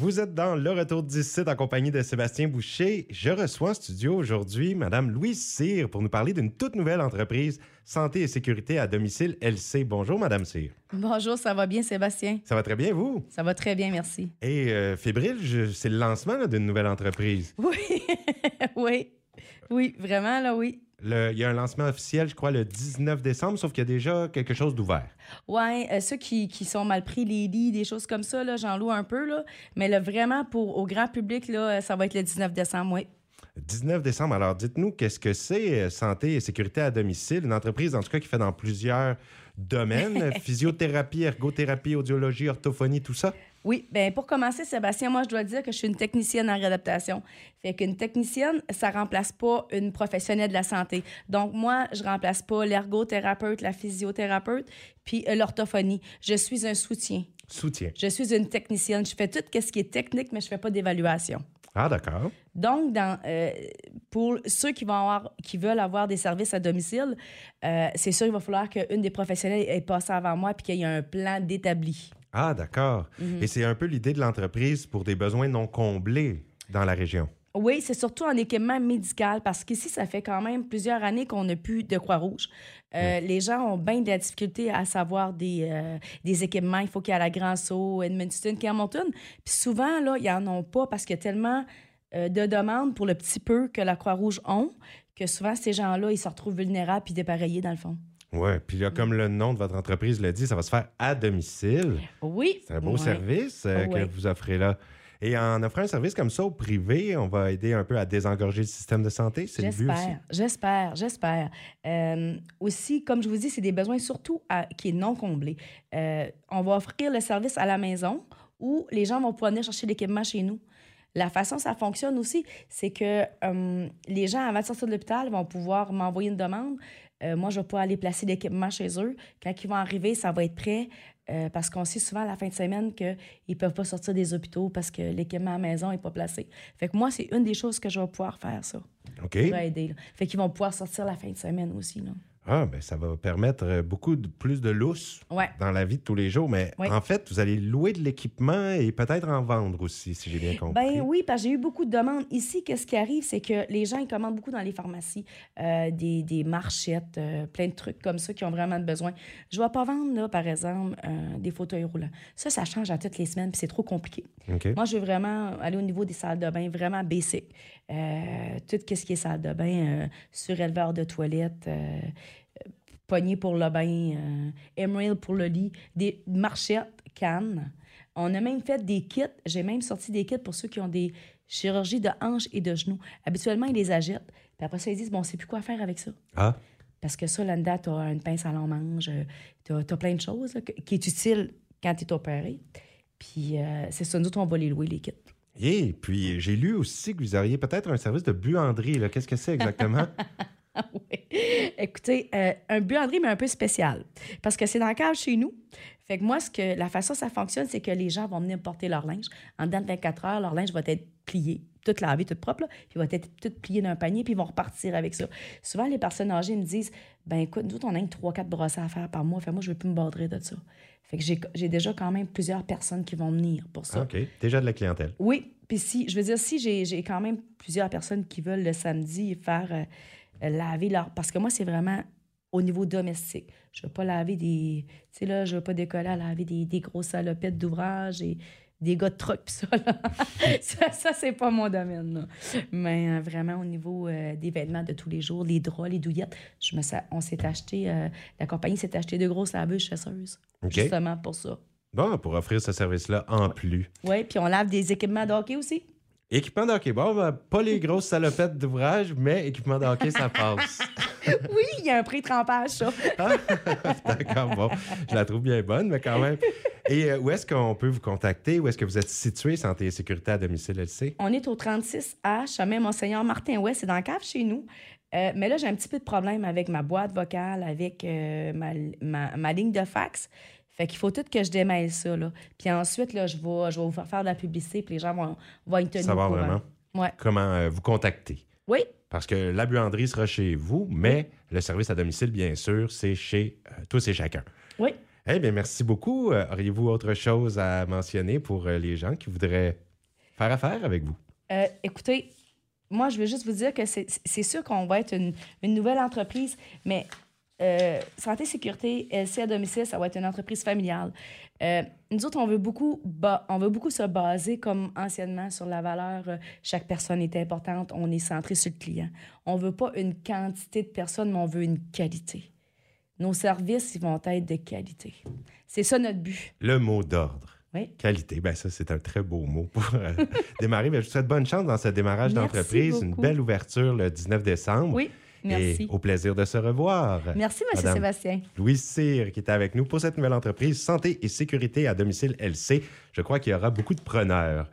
Vous êtes dans le retour site en compagnie de Sébastien Boucher. Je reçois en studio aujourd'hui Madame Louise Cyr pour nous parler d'une toute nouvelle entreprise santé et sécurité à domicile LC. Bonjour Madame Cyr. Bonjour, ça va bien Sébastien? Ça va très bien vous? Ça va très bien, merci. Et euh, fébrile, c'est le lancement d'une nouvelle entreprise. Oui, oui, oui, vraiment là, oui. Le- il y a un lancement officiel, je crois, le 19 décembre, sauf qu'il y a déjà quelque chose d'ouvert. Ouais, euh, ceux qui, qui sont mal pris, les lits, des choses comme ça, j'en loue un peu, là. Mais là, vraiment, pour, au grand public, là, ça va être le 19 décembre, oui. 19 décembre. Alors, dites-nous, qu'est-ce que c'est euh, santé et sécurité à domicile? Une entreprise, en tout cas, qui fait dans plusieurs domaines physiothérapie, ergothérapie, audiologie, orthophonie, tout ça? Oui, bien pour commencer, Sébastien, moi, je dois dire que je suis une technicienne en réadaptation. Fait qu'une technicienne, ça remplace pas une professionnelle de la santé. Donc, moi, je remplace pas l'ergothérapeute, la physiothérapeute, puis euh, l'orthophonie. Je suis un soutien. Soutien. Je suis une technicienne. Je fais tout ce qui est technique, mais je fais pas d'évaluation. Ah, d'accord. Donc, dans, euh, pour ceux qui, vont avoir, qui veulent avoir des services à domicile, euh, c'est sûr qu'il va falloir qu'une des professionnels ait passé avant moi puis qu'il y ait un plan d'établi. Ah, d'accord. Mhm. Et c'est un peu l'idée de l'entreprise pour des besoins non comblés dans la région. Oui, c'est surtout en équipement médical parce qu'ici, ça fait quand même plusieurs années qu'on n'a plus de Croix-Rouge. Euh, Les gens ont bien de la difficulté à savoir des, euh, des équipements. Il faut qu'il y ait à la Grand Sault, Edmundston, Camerton. Puis souvent, là, ils n'en ont pas parce qu'il y a tellement euh, de demandes pour le petit peu que la Croix-Rouge ont que souvent, ces gens-là, ils se retrouvent vulnérables puis dépareillés dans le fond. Oui, puis là, comme le nom de votre entreprise le dit, ça va se faire à domicile. Oui. C'est un beau service euh, que vous offrez là. Et en offrant un service comme ça au privé, on va aider un peu à désengorger le système de santé. C'est le but aussi. J'espère, j'espère, j'espère. Euh, aussi, comme je vous dis, c'est des besoins surtout à- qui est non comblé. Euh, on va offrir le service à la maison où les gens vont pouvoir venir chercher l'équipement chez nous. La façon dont ça fonctionne aussi, c'est que euh, les gens, avant de sortir de l'hôpital, vont pouvoir m'envoyer une demande. Euh, moi, je vais pouvoir aller placer l'équipement chez eux. Quand ils vont arriver, ça va être prêt. euh, parce qu'on sait souvent à la fin de semaine qu'ils ne peuvent pas sortir des hôpitaux parce que l'équipement à la maison n'est pas placé. Fait que moi, c'est une des choses que je vais pouvoir faire, ça OK. pour aider. là. Fait qu'ils vont pouvoir sortir la fin de semaine aussi. Là. Ah, ben ça va permettre euh, beaucoup de, plus de lousse Ouais. dans la vie de tous les jours. Mais Oui. en fait, vous allez louer de l'équipement et peut-être en vendre aussi, si j'ai bien compris. Ben oui, parce que j'ai eu beaucoup de demandes. Ici, qu'est-ce qui arrive, c'est que les gens, ils commandent beaucoup dans les pharmacies, euh, des, des marchettes, euh, plein de trucs comme ça qui ont vraiment besoin. Je ne vais pas vendre, là, par exemple, euh, des fauteuils roulants. Ça, ça change à toutes les semaines, puis c'est trop compliqué. Moi, je veux vraiment aller au niveau des salles de bain, vraiment basic. Tout ce qui est salle de bain, suréleveur de toilette, euh, euh, poignée pour le bain, euh, emerald pour le lit, des marchettes, cannes. On a même fait des kits. J'ai même sorti des kits pour ceux qui ont des chirurgies de hanches et de genoux. Habituellement, ils les achètent. Puis après ça, ils disent, bon, on ne sait plus quoi faire avec ça. Ah, Parce que ça, là-dedans, tu as une pince à long-mange, tu as, plein de choses là, qui est utile quand tu es opéré. Puis euh, c'est ça, nous autres, on va les louer, les kits. et puis j'ai lu aussi que vous auriez peut-être un service de buanderie. Qu'est-ce que c'est exactement? Oui. Écoutez, euh, un buanderie, mais un peu spécial. Parce que c'est dans le cave chez nous. Fait que moi, ce que, la façon dont ça fonctionne, c'est que les gens vont venir porter leur linge. En dedans de 24 heures, leur linge va être plié, tout lavé, tout propre, là, puis va être tout plié dans un panier, puis ils vont repartir avec ça. Souvent, les personnes âgées me disent ben écoute, nous on a 3-4 brossés à faire par mois. Fait moi, je veux plus me border de ça. Fait que j'ai déjà quand même plusieurs personnes qui vont venir pour ça. OK. Déjà de la clientèle. Oui, puis si, je veux dire, si j'ai quand même plusieurs personnes qui veulent le samedi faire euh, laver leur. Parce que moi, c'est vraiment au niveau domestique. Je veux pas laver des. Tu sais, là, je veux pas décoller à laver des, des grosses salopettes d'ouvrage et des gars de truck, pis ça, là. ça, ça, c'est pas mon domaine, là. Mais euh, vraiment, au niveau euh, des vêtements de tous les jours, les draps, les douillettes, je me, on s'est acheté. euh, la compagnie s'est acheté de grosses laveuses chasseuses. Justement pour ça. Bon, pour offrir ce service-là en plus. Oui, puis on lave des équipements de hockey aussi. Équipement de hockey. Bon, ben, pas les grosses salopettes d'ouvrage, mais équipement de hockey, ça passe. Oui, il y a un pré-trempage, ça. D'accord, bon. Je la trouve bien bonne, mais quand même. Et euh, où est-ce qu'on peut vous contacter? Où est-ce que vous êtes situé, Santé et Sécurité à domicile LC? On est au 36A, chemin Monseigneur Martin-Ouest, c'est dans le cave chez nous. Euh, mais là, j'ai un petit peu de problème avec ma boîte vocale, avec euh, ma, ma- ma ligne de fax. Fait qu'il faut tout que je démêle ça. Là. Puis ensuite, là, je, vais, je vais vous faire faire de la publicité, puis les gens vont, vont y tenir Savoir vraiment Ouais. comment euh, vous contacter. Oui, Parce que la buanderie sera chez vous, mais le service à domicile, bien sûr, c'est chez euh, tous et chacun. oui. Eh bien, merci beaucoup. Euh, Auriez-vous autre chose à mentionner pour les gens qui voudraient faire affaire avec vous? Euh, écoutez, moi, je veux juste vous dire que c'est c'est sûr qu'on va être une, une nouvelle entreprise, mais euh, Santé Sécurité LC à domicile, ça va être une entreprise familiale. Euh, nous autres, on veut, beaucoup on veut beaucoup se baser, comme anciennement, sur la valeur. euh, chaque personne est importante. On est centré sur le client. On veut pas une quantité de personnes, mais on veut une qualité. Nos services, ils vont être de qualité. C'est ça notre but. Le mot d'ordre. Oui. Qualité, ben ça, c'est un très beau mot pour euh, démarrer. Ben, je vous souhaite bonne chance dans ce démarrage d'entreprise. Une belle ouverture le 19 décembre. Oui, merci. Et au plaisir de se revoir. Merci, M. Madame. Sébastien. Louise Cyr qui est avec nous pour cette nouvelle entreprise Santé et sécurité à domicile LC. Je crois qu'il y aura beaucoup de preneurs.